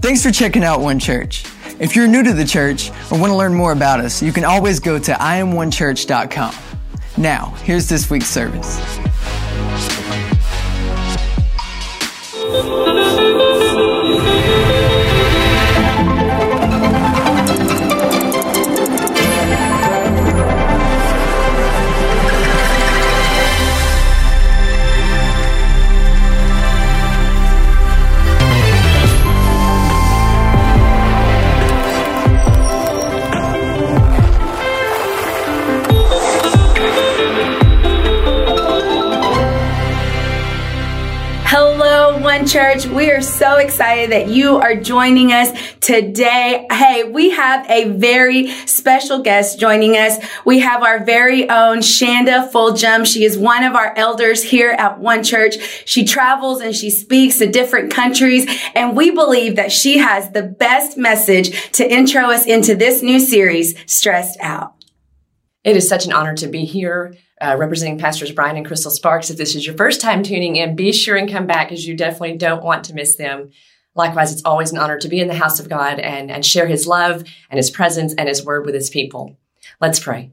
Thanks for checking out One Church. If you're new to the church or want to learn more about us, you can always go to iamonechurch.com. Now, here's this week's service. Church. We are so excited that you are joining us today. Hey, we have a very special guest joining us. We have our very own Chanda Fulgium. She is one of our elders here at One Church. She travels and she speaks to different countries, and we believe that she has the best message to intro us into this new series, Stressed Out. It is such an honor to be here uh, representing Pastors Brian and Crystal Sparks. If this is your first time tuning in, be sure and come back because you definitely don't want to miss them. Likewise, it's always an honor to be in the house of God and, and share his love and his presence and his word with his people. Let's pray.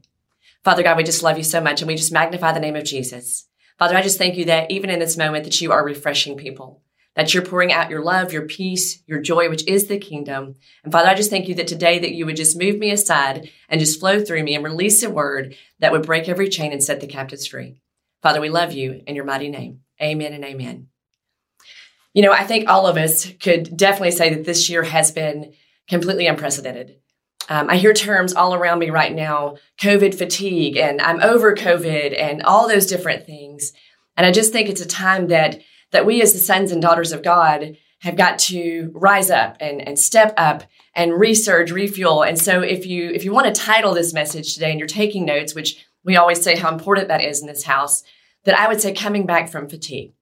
Father God, we just love you so much and we just magnify the name of Jesus. Father, I just thank you that even in this moment that you are refreshing people that you're pouring out your love, your peace, your joy, which is the kingdom. And Father, I just thank you that today that you would just move me aside and just flow through me and release a word that would break every chain and set the captives free. Father, we love you in your mighty name. Amen and amen. You know, I think all of us could definitely say that this year has been completely unprecedented. Um, I hear terms all around me right now, COVID fatigue and I'm over COVID and all those different things. And I just think it's a time that that we as the sons and daughters of God have got to rise up and, and step up and resurge, refuel. And so if you if you want to title this message today and you're taking notes, which we always say how important that is in this house, that I would say coming back from fatigue.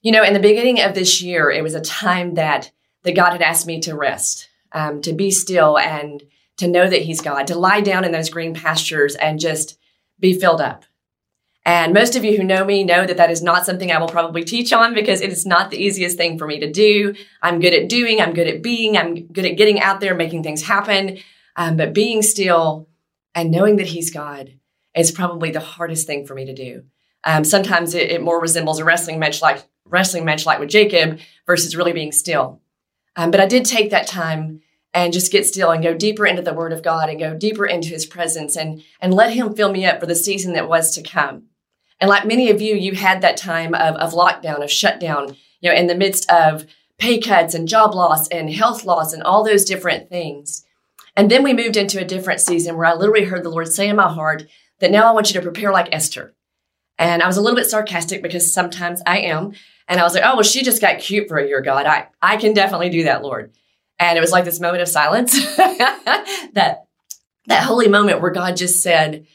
You know, in the beginning of this year, it was a time that that God had asked me to rest, um, to be still and to know that He's God, to lie down in those green pastures and just be filled up. And most of you who know me know that that is not something I will probably teach on because it is not the easiest thing for me to do. I'm good at doing, I'm good at being, I'm good at getting out there, making things happen. Um, but being still and knowing that He's God is probably the hardest thing for me to do. Um, sometimes it, it, more resembles a wrestling match like wrestling match like with Jacob versus really being still. Um, but I did take that time and just get still and go deeper into the Word of God and go deeper into His presence and and let Him fill me up for the season that was to come. And like many of you, you had that time of, of lockdown, of shutdown, you know, in the midst of pay cuts and job loss and health loss and all those different things. And then we moved into a different season where I literally heard the Lord say in my heart that now I want you to prepare like Esther. And I was a little bit sarcastic because sometimes I am. And I was like, oh, well, she just got cute for a year, God. I, I can definitely do that, Lord. And it was like this moment of silence, that, that holy moment where God just said,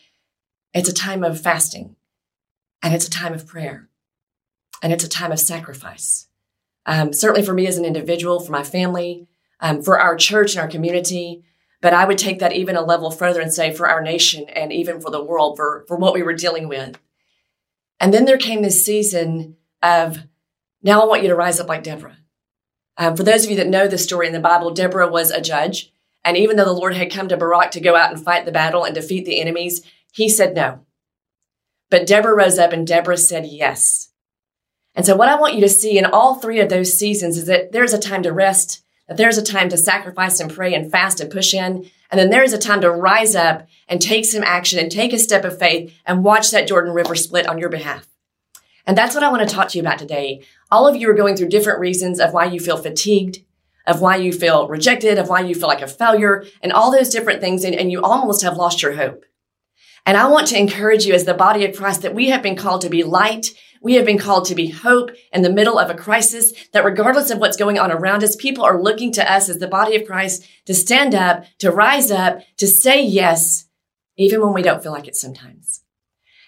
it's a time of fasting. And it's a time of prayer. And it's a time of sacrifice. Um, certainly for me as an individual, for my family, um, for our church and our community. But I would take that even a level further and say for our nation and even for the world, for, for what we were dealing with. And then there came this season of, now I want you to rise up like Deborah. Um, for those of you that know the story in the Bible, Deborah was a judge. And even though the Lord had come to Barak to go out and fight the battle and defeat the enemies, he said no. But Deborah rose up and Deborah said yes. And so what I want you to see in all three of those seasons is that there's a time to rest, that there's a time to sacrifice and pray and fast and push in. And then there's a time to rise up and take some action and take a step of faith and watch that Jordan River split on your behalf. And that's what I want to talk to you about today. All of you are going through different reasons of why you feel fatigued, of why you feel rejected, of why you feel like a failure, and all those different things. And, and you almost have lost your hope. And I want to encourage you as the body of Christ that we have been called to be light. We have been called to be hope in the middle of a crisis that regardless of what's going on around us, people are looking to us as the body of Christ to stand up, to rise up, to say yes, even when we don't feel like it sometimes.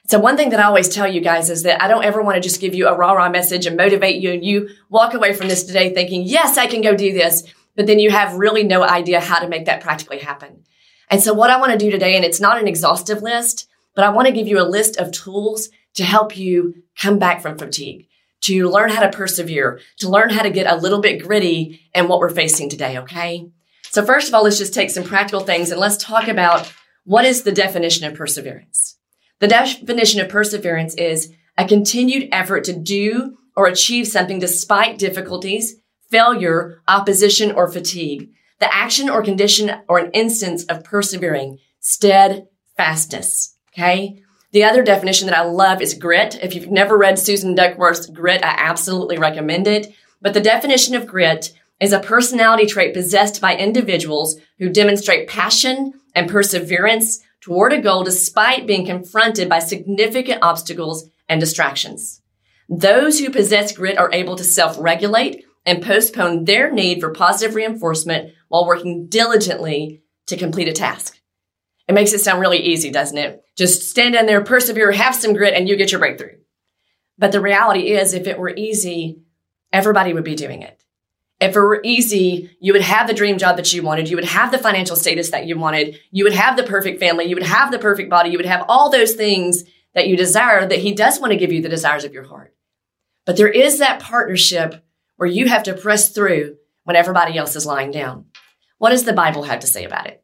So one thing that I always tell you guys is that I don't ever want to just give you a rah rah message and motivate you and you walk away from this today thinking, yes, I can go do this. But then you have really no idea how to make that practically happen. And so what I want to do today, and it's not an exhaustive list, but I want to give you a list of tools to help you come back from fatigue, to learn how to persevere, to learn how to get a little bit gritty in what we're facing today, okay? So first of all, let's just take some practical things and let's talk about what is the definition of perseverance. The definition of perseverance is a continued effort to do or achieve something despite difficulties, failure, opposition, or fatigue. The action or condition or an instance of persevering, steadfastness. Okay. The other definition that I love is grit. If you've never read Susan Duckworth's Grit, I absolutely recommend it. But the definition of grit is a personality trait possessed by individuals who demonstrate passion and perseverance toward a goal despite being confronted by significant obstacles and distractions. Those who possess grit are able to self-regulate and postpone their need for positive reinforcement while working diligently to complete a task. It makes it sound really easy, doesn't it? Just stand in there, persevere, have some grit, and you get your breakthrough. But the reality is, if it were easy, everybody would be doing it. If it were easy, you would have the dream job that you wanted. You would have the financial status that you wanted. You would have the perfect family. You would have the perfect body. You would have all those things that you desire that he does want to give you the desires of your heart. But there is that partnership where you have to press through when everybody else is lying down. What does the Bible have to say about it?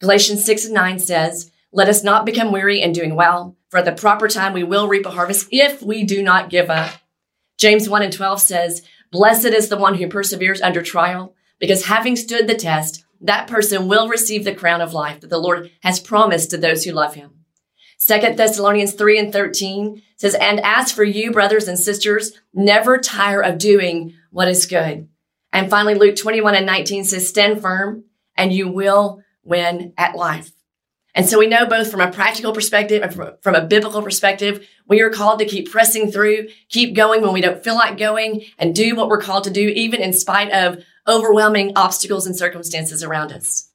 Galatians 6 and 9 says, Let us not become weary in doing well, for at the proper time we will reap a harvest if we do not give up. James 1 and 12 says, Blessed is the one who perseveres under trial, because having stood the test, that person will receive the crown of life that the Lord has promised to those who love him. Second Thessalonians 3 and 13 says, And as for you, brothers and sisters, never tire of doing what is good. And finally, Luke 21 and 19 says, Stand firm and you will win at life. And so we know both from a practical perspective and from a biblical perspective, we are called to keep pressing through, keep going when we don't feel like going and do what we're called to do, even in spite of overwhelming obstacles and circumstances around us.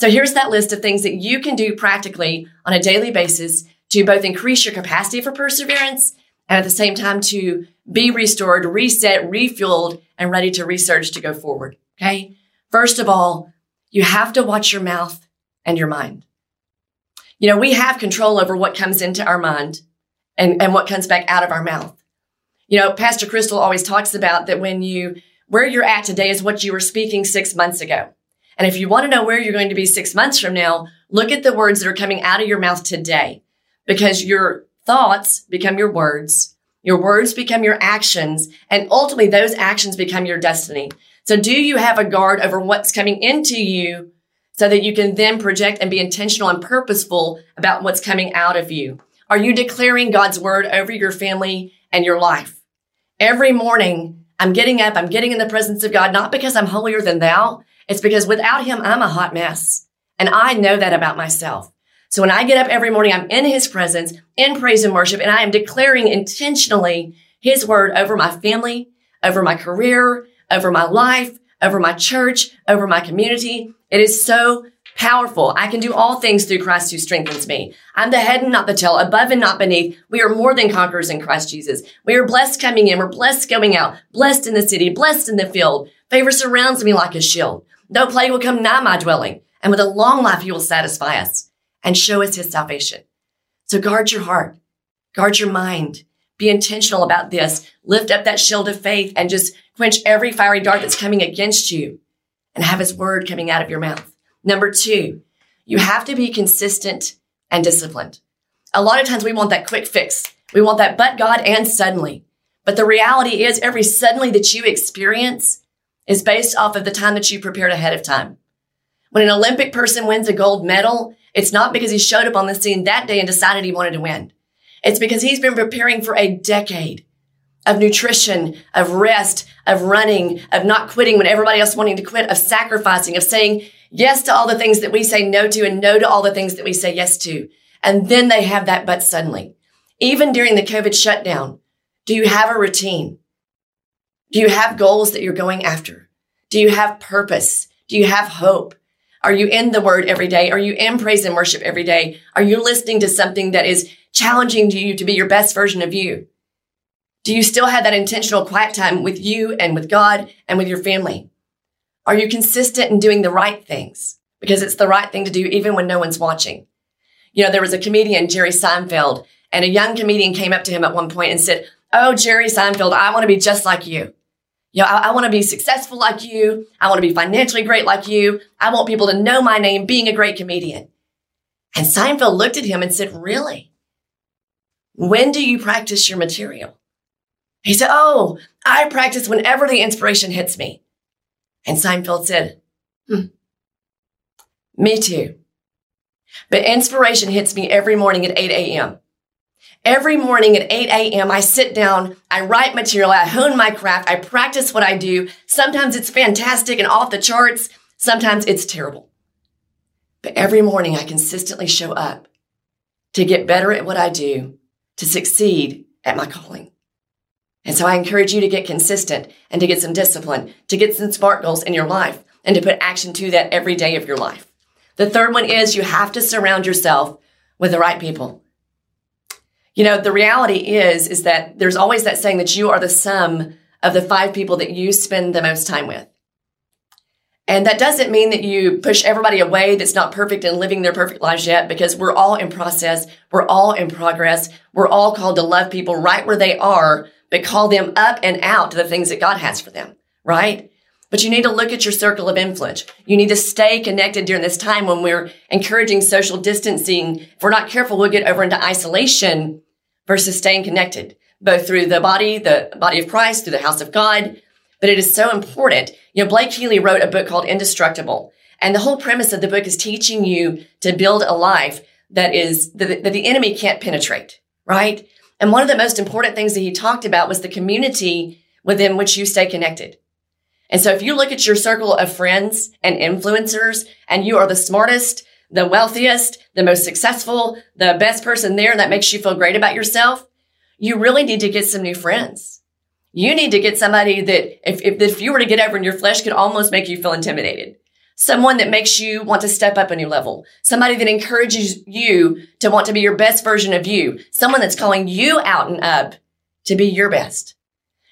So here's that list of things that you can do practically on a daily basis to both increase your capacity for perseverance and at the same time to be restored, reset, refueled, and ready to research to go forward. Okay. First of all, you have to watch your mouth and your mind. You know, we have control over what comes into our mind and, and what comes back out of our mouth. You know, Pastor Crystal always talks about that when you, where you're at today is what you were speaking six months ago. And if you want to know where you're going to be six months from now, look at the words that are coming out of your mouth today because your thoughts become your words. Your words become your actions and ultimately those actions become your destiny. So do you have a guard over what's coming into you so that you can then project and be intentional and purposeful about what's coming out of you? Are you declaring God's word over your family and your life? Every morning, I'm getting up, I'm getting in the presence of God, not because I'm holier than thou. It's because without him, I'm a hot mess. And I know that about myself. So when I get up every morning, I'm in his presence, in praise and worship, and I am declaring intentionally his word over my family, over my career, over my life, over my church, over my community. It is so powerful. I can do all things through Christ who strengthens me. I'm the head and not the tail, above and not beneath. We are more than conquerors in Christ Jesus. We are blessed coming in. We're blessed going out, blessed in the city, blessed in the field. Favor surrounds me like a shield. No plague will come nigh my dwelling. And with a long life, he will satisfy us and show us his salvation. So guard your heart, guard your mind, be intentional about this, lift up that shield of faith and just quench every fiery dart that's coming against you and have his word coming out of your mouth. Number two, you have to be consistent and disciplined. A lot of times we want that quick fix. We want that but God and suddenly. But the reality is every suddenly that you experience is based off of the time that you prepared ahead of time. When an Olympic person wins a gold medal, it's not because he showed up on the scene that day and decided he wanted to win. It's because he's been preparing for a decade of nutrition, of rest, of running, of not quitting when everybody else wanting to quit, of sacrificing, of saying yes to all the things that we say no to and no to all the things that we say yes to. And then they have that but suddenly. Even during the COVID shutdown, do you have a routine? Do you have goals that you're going after? Do you have purpose? Do you have hope? Are you in the word every day? Are you in praise and worship every day? Are you listening to something that is challenging to you to be your best version of you? Do you still have that intentional quiet time with you and with God and with your family? Are you consistent in doing the right things? Because it's the right thing to do even when no one's watching. You know, there was a comedian, Jerry Seinfeld, and a young comedian came up to him at one point and said, Oh, Jerry Seinfeld, I want to be just like you. You know, I, I want to be successful like you. I want to be financially great like you. I want people to know my name being a great comedian. And Seinfeld looked at him and said, really? When do you practice your material? He said, Oh, I practice whenever the inspiration hits me. And Seinfeld said, hmm, Me too. But inspiration hits me every morning at 8 a.m. Every morning at 8 a.m., I sit down, I write material, I hone my craft, I practice what I do. Sometimes it's fantastic and off the charts. Sometimes it's terrible. But every morning I consistently show up to get better at what I do, to succeed at my calling. And so I encourage you to get consistent and to get some discipline, to get some SMART goals in your life and to put action to that every day of your life. The third one is you have to surround yourself with the right people. You know, the reality is, is that there's always that saying that you are the sum of the five people that you spend the most time with. And that doesn't mean that you push everybody away that's not perfect and living their perfect lives yet, because we're all in process. We're all in progress. We're all called to love people right where they are, but call them up and out to the things that God has for them, right? But you need to look at your circle of influence. You need to stay connected during this time when we're encouraging social distancing. If we're not careful, we'll get over into isolation versus staying connected, both through the body, the body of Christ, through the house of God. But it is so important. You know, Blake Healy wrote a book called Indestructible. And the whole premise of the book is teaching you to build a life that is, that, that the enemy can't penetrate, right? And one of the most important things that he talked about was the community within which you stay connected. And so if you look at your circle of friends and influencers and you are the smartest, the wealthiest, the most successful, the best person there that makes you feel great about yourself, you really need to get some new friends. You need to get somebody that if, if, if you were to get over in your flesh could almost make you feel intimidated. Someone that makes you want to step up a new level. Somebody that encourages you to want to be your best version of you. Someone that's calling you out and up to be your best.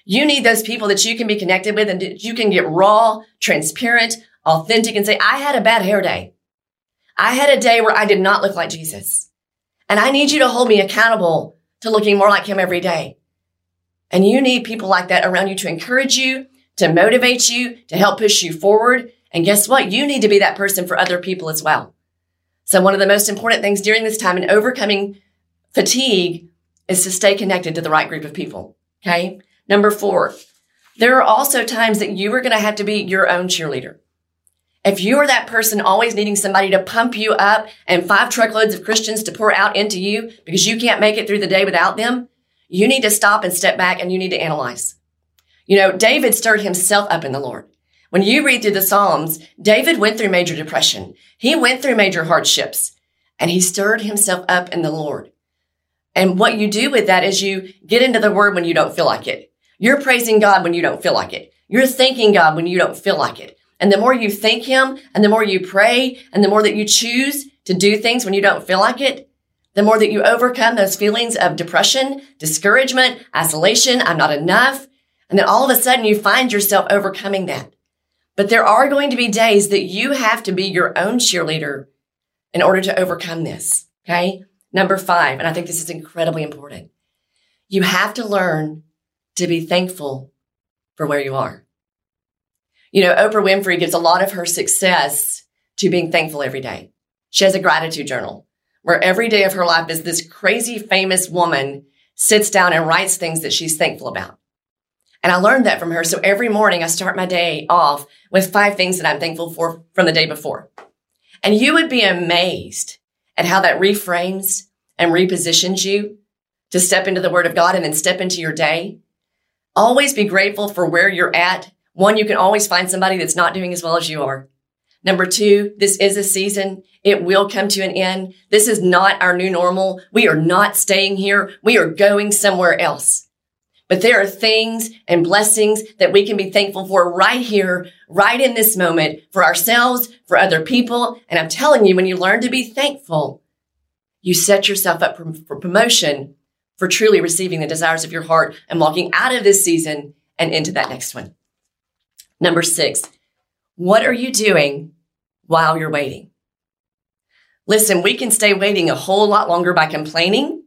You need those people that you can be connected with and you can get raw, transparent, authentic and say, I had a bad hair day. I had a day where I did not look like Jesus. And I need you to hold me accountable to looking more like him every day. And you need people like that around you to encourage you, to motivate you, to help push you forward. And guess what? You need to be that person for other people as well. So one of the most important things during this time in overcoming fatigue is to stay connected to the right group of people. Okay. Number four, there are also times that you are going to have to be your own cheerleader. If you are that person always needing somebody to pump you up and five truckloads of Christians to pour out into you because you can't make it through the day without them, you need to stop and step back and you need to analyze. You know, David stirred himself up in the Lord. When you read through the Psalms, David went through major depression. He went through major hardships and he stirred himself up in the Lord. And what you do with that is you get into the word when you don't feel like it. You're praising God when you don't feel like it. You're thanking God when you don't feel like it. And the more you thank Him and the more you pray and the more that you choose to do things when you don't feel like it, the more that you overcome those feelings of depression, discouragement, isolation, I'm not enough. And then all of a sudden you find yourself overcoming that. But there are going to be days that you have to be your own cheerleader in order to overcome this. Okay. Number five, and I think this is incredibly important. You have to learn to be thankful for where you are. You know, Oprah Winfrey gives a lot of her success to being thankful every day. She has a gratitude journal where every day of her life is this crazy famous woman sits down and writes things that she's thankful about. And I learned that from her. So every morning I start my day off with five things that I'm thankful for from the day before. And you would be amazed at how that reframes and repositions you to step into the word of God and then step into your day Always be grateful for where you're at. One, you can always find somebody that's not doing as well as you are. Number two, this is a season. It will come to an end. This is not our new normal. We are not staying here. We are going somewhere else. But there are things and blessings that we can be thankful for right here, right in this moment for ourselves, for other people. And I'm telling you, when you learn to be thankful, you set yourself up for, promotion for truly receiving the desires of your heart and walking out of this season and into that next one. Number six, what are you doing while you're waiting? Listen, we can stay waiting a whole lot longer by complaining,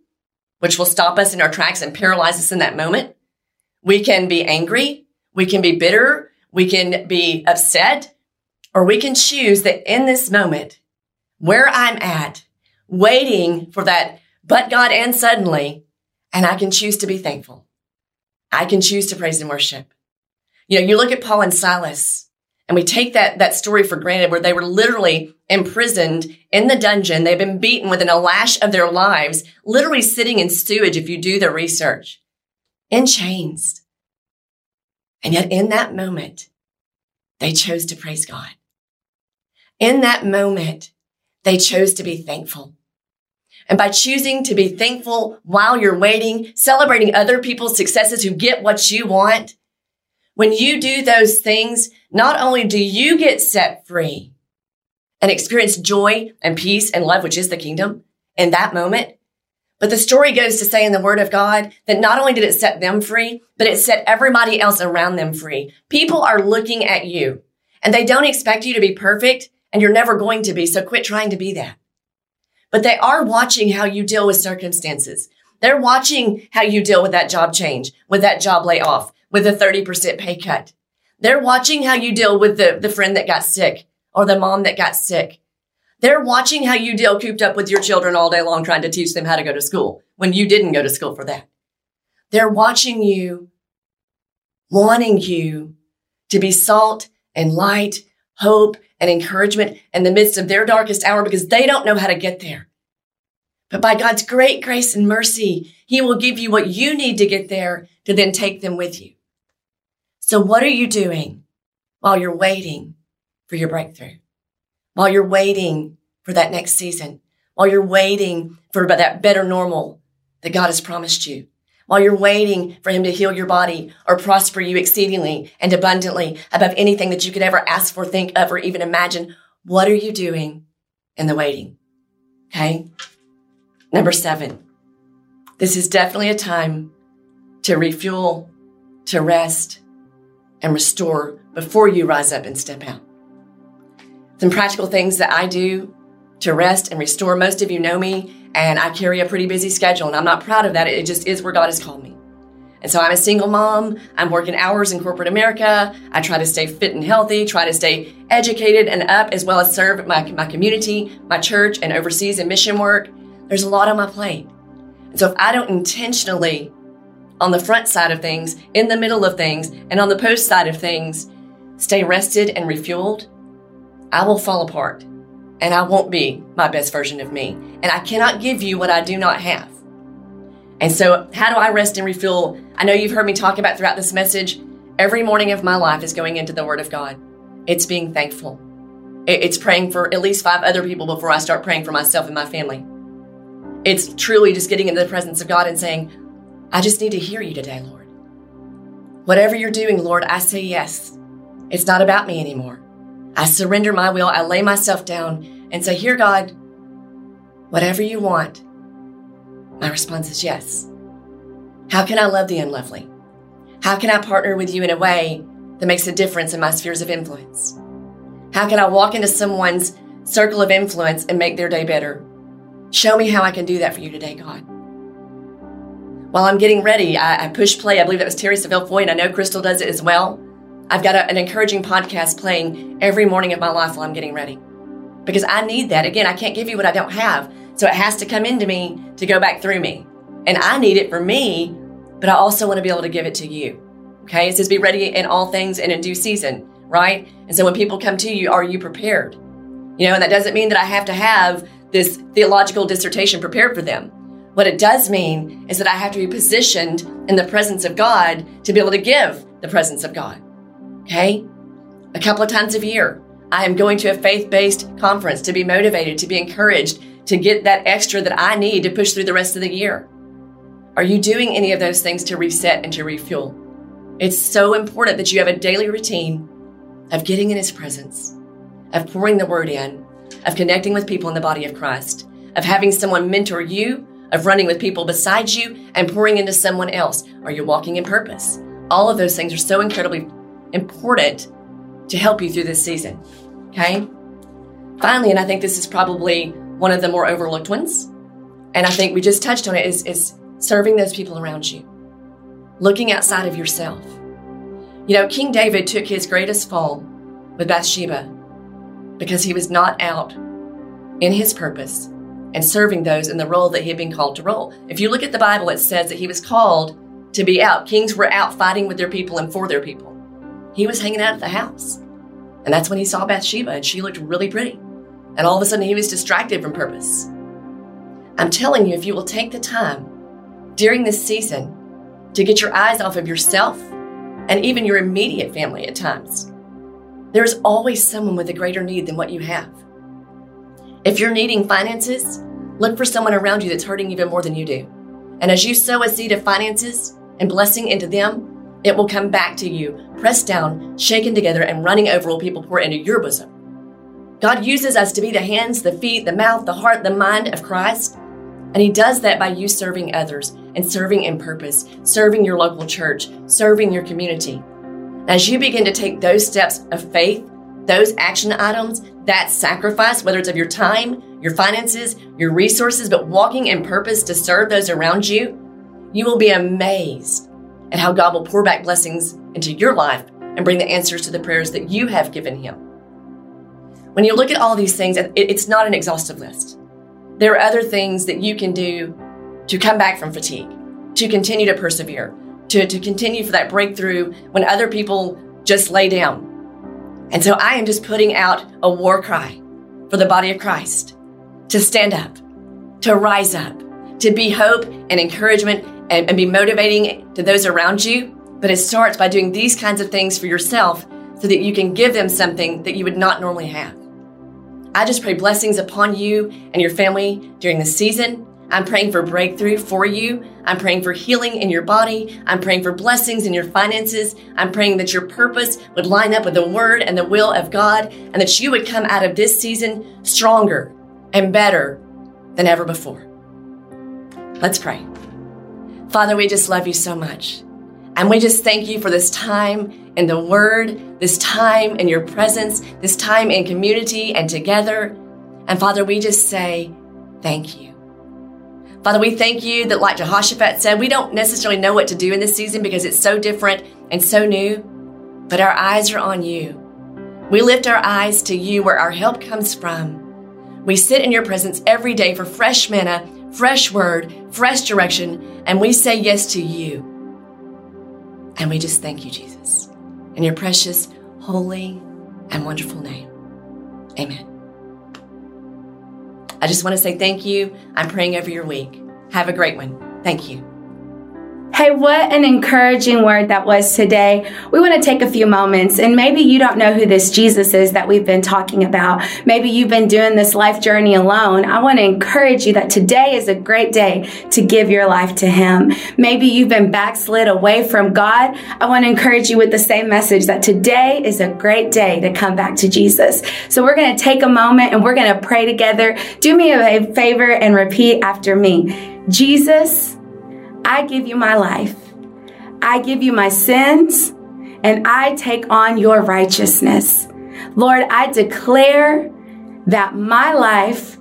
which will stop us in our tracks and paralyze us in that moment. We can be angry. We can be bitter. We can be upset, or we can choose that in this moment where I'm at, waiting for that, but God and suddenly, and I can choose to be thankful. I can choose to praise and worship. You know, you look at Paul and Silas and we take that, that story for granted where they were literally imprisoned in the dungeon. They've been beaten within a lash of their lives, literally sitting in sewage if you do the research, in chains. And yet in that moment, they chose to praise God. In that moment, they chose to be thankful. And by choosing to be thankful while you're waiting, celebrating other people's successes who get what you want, when you do those things, not only do you get set free and experience joy and peace and love, which is the kingdom in that moment, but the story goes to say in the word of God that not only did it set them free, but it set everybody else around them free. People are looking at you and they don't expect you to be perfect and you're never going to be. So quit trying to be that. But they are watching how you deal with circumstances. They're watching how you deal with that job change, with that job layoff, with a 30% pay cut. They're watching how you deal with the, the friend that got sick or the mom that got sick they're watching how you deal cooped up with your children all day long, trying to teach them how to go to school when you didn't go to school for that. They're watching you, wanting you to be salt and light, hope and encouragement in the midst of their darkest hour because they don't know how to get there. But by God's great grace and mercy, he will give you what you need to get there to then take them with you. So what are you doing while you're waiting for your breakthrough? while you're waiting for that next season, while you're waiting for that better normal that God has promised you, while you're waiting for him to heal your body or prosper you exceedingly and abundantly above anything that you could ever ask for, think of, or even imagine. What are you doing in the waiting? Okay. Number seven, this is definitely a time to refuel, to rest and restore before you rise up and step out some practical things that I do to rest and restore. Most of you know me, and I carry a pretty busy schedule, and I'm not proud of that. It just is where God has called me. And so I'm a single mom. I'm working hours in corporate America. I try to stay fit and healthy, try to stay educated and up, as well as serve my, my community, my church, and overseas and mission work. There's a lot on my plate. And so if I don't intentionally, on the front side of things, in the middle of things, and on the post side of things, stay rested and refueled, I will fall apart and I won't be my best version of me. And I cannot give you what I do not have. And so, how do I rest and refuel? I know you've heard me talk about throughout this message. Every morning of my life is going into the Word of God. It's being thankful. It's praying for at least five other people before I start praying for myself and my family. It's truly just getting into the presence of God and saying, I just need to hear you today, Lord. Whatever you're doing, Lord, I say yes. It's not about me anymore. I surrender my will. I lay myself down and say, Here, God, whatever you want. My response is yes. How can I love the unlovely? How can I partner with you in a way that makes a difference in my spheres of influence? How can I walk into someone's circle of influence and make their day better? Show me how I can do that for you today, God. While I'm getting ready, I, I push play. I believe that was Terry Savelle Foy, and I know Crystal does it as well. I've got a, an encouraging podcast playing every morning of my life while I'm getting ready because I need that. Again, I can't give you what I don't have. So it has to come into me to go back through me. And I need it for me, but I also want to be able to give it to you. Okay. It says be ready in all things and in due season, right? And so when people come to you, are you prepared? You know, and that doesn't mean that I have to have this theological dissertation prepared for them. What it does mean is that I have to be positioned in the presence of God to be able to give the presence of God. Okay? A couple of times a year, I am going to a faith based conference to be motivated, to be encouraged, to get that extra that I need to push through the rest of the year. Are you doing any of those things to reset and to refuel? It's so important that you have a daily routine of getting in His presence, of pouring the word in, of connecting with people in the body of Christ, of having someone mentor you, of running with people beside you, and pouring into someone else. Are you walking in purpose? All of those things are so incredibly important to help you through this season. Okay? Finally, and I think this is probably one of the more overlooked ones, and I think we just touched on it, is, is serving those people around you, looking outside of yourself. You know, King David took his greatest fall with Bathsheba because he was not out in his purpose and serving those in the role that he had been called to roll. If you look at the Bible, it says that he was called to be out. Kings were out fighting with their people and for their people. He was hanging out at the house. And that's when he saw Bathsheba and she looked really pretty. And all of a sudden he was distracted from purpose. I'm telling you, if you will take the time during this season to get your eyes off of yourself and even your immediate family at times, there's always someone with a greater need than what you have. If you're needing finances, look for someone around you that's hurting even more than you do. And as you sow a seed of finances and blessing into them, it will come back to you, pressed down, shaken together, and running over will people pour into your bosom. God uses us to be the hands, the feet, the mouth, the heart, the mind of Christ. And He does that by you serving others and serving in purpose, serving your local church, serving your community. As you begin to take those steps of faith, those action items, that sacrifice, whether it's of your time, your finances, your resources, but walking in purpose to serve those around you, you will be amazed at how God will pour back blessings into your life and bring the answers to the prayers that you have given Him. When you look at all these things, it's not an exhaustive list. There are other things that you can do to come back from fatigue, to continue to persevere, to, to continue for that breakthrough when other people just lay down. And so I am just putting out a war cry for the body of Christ to stand up, to rise up, to be hope and encouragement and, and be motivating to those around you. But it starts by doing these kinds of things for yourself so that you can give them something that you would not normally have. I just pray blessings upon you and your family during this season. I'm praying for breakthrough for you. I'm praying for healing in your body. I'm praying for blessings in your finances. I'm praying that your purpose would line up with the word and the will of God and that you would come out of this season stronger and better than ever before. Let's pray. Father, we just love you so much. And we just thank you for this time in the Word, this time in your presence, this time in community and together. And Father, we just say thank you. Father, we thank you that, like Jehoshaphat said, we don't necessarily know what to do in this season because it's so different and so new, but our eyes are on you. We lift our eyes to you where our help comes from. We sit in your presence every day for fresh manna fresh word, fresh direction, and we say yes to you. And we just thank you, Jesus, in your precious, holy, and wonderful name. Amen. I just want to say thank you. I'm praying over your week. Have a great one. Thank you. Hey, what an encouraging word that was today. We want to take a few moments and maybe you don't know who this Jesus is that we've been talking about. Maybe you've been doing this life journey alone. I want to encourage you that today is a great day to give your life to Him. Maybe you've been backslid away from God. I want to encourage you with the same message that today is a great day to come back to Jesus. So we're going to take a moment and we're going to pray together. Do me a favor and repeat after me. Jesus, I give you my life. I give you my sins and I take on your righteousness. Lord, I declare that my life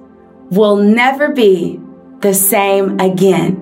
will never be the same again.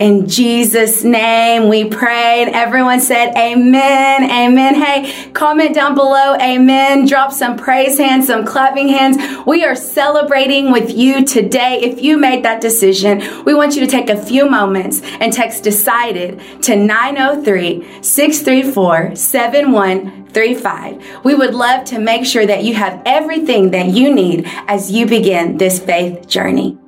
In Jesus' name we pray. And everyone said, Amen. Amen. Hey, comment down below. Amen. Drop some praise hands, some clapping hands. We are celebrating with you today. If you made that decision, we want you to take a few moments and text decided to 903 634 7135. We would love to make sure that you have everything that you need as you begin this faith journey.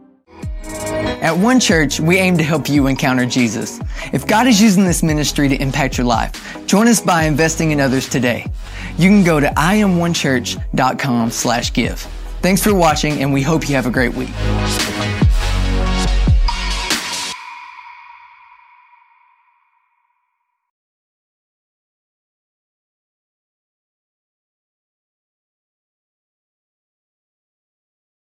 At One Church, we aim to help you encounter Jesus. If God is using this ministry to impact your life, join us by investing in others today. You can go to iamonechurch.com slash give. Thanks for watching and we hope you have a great week.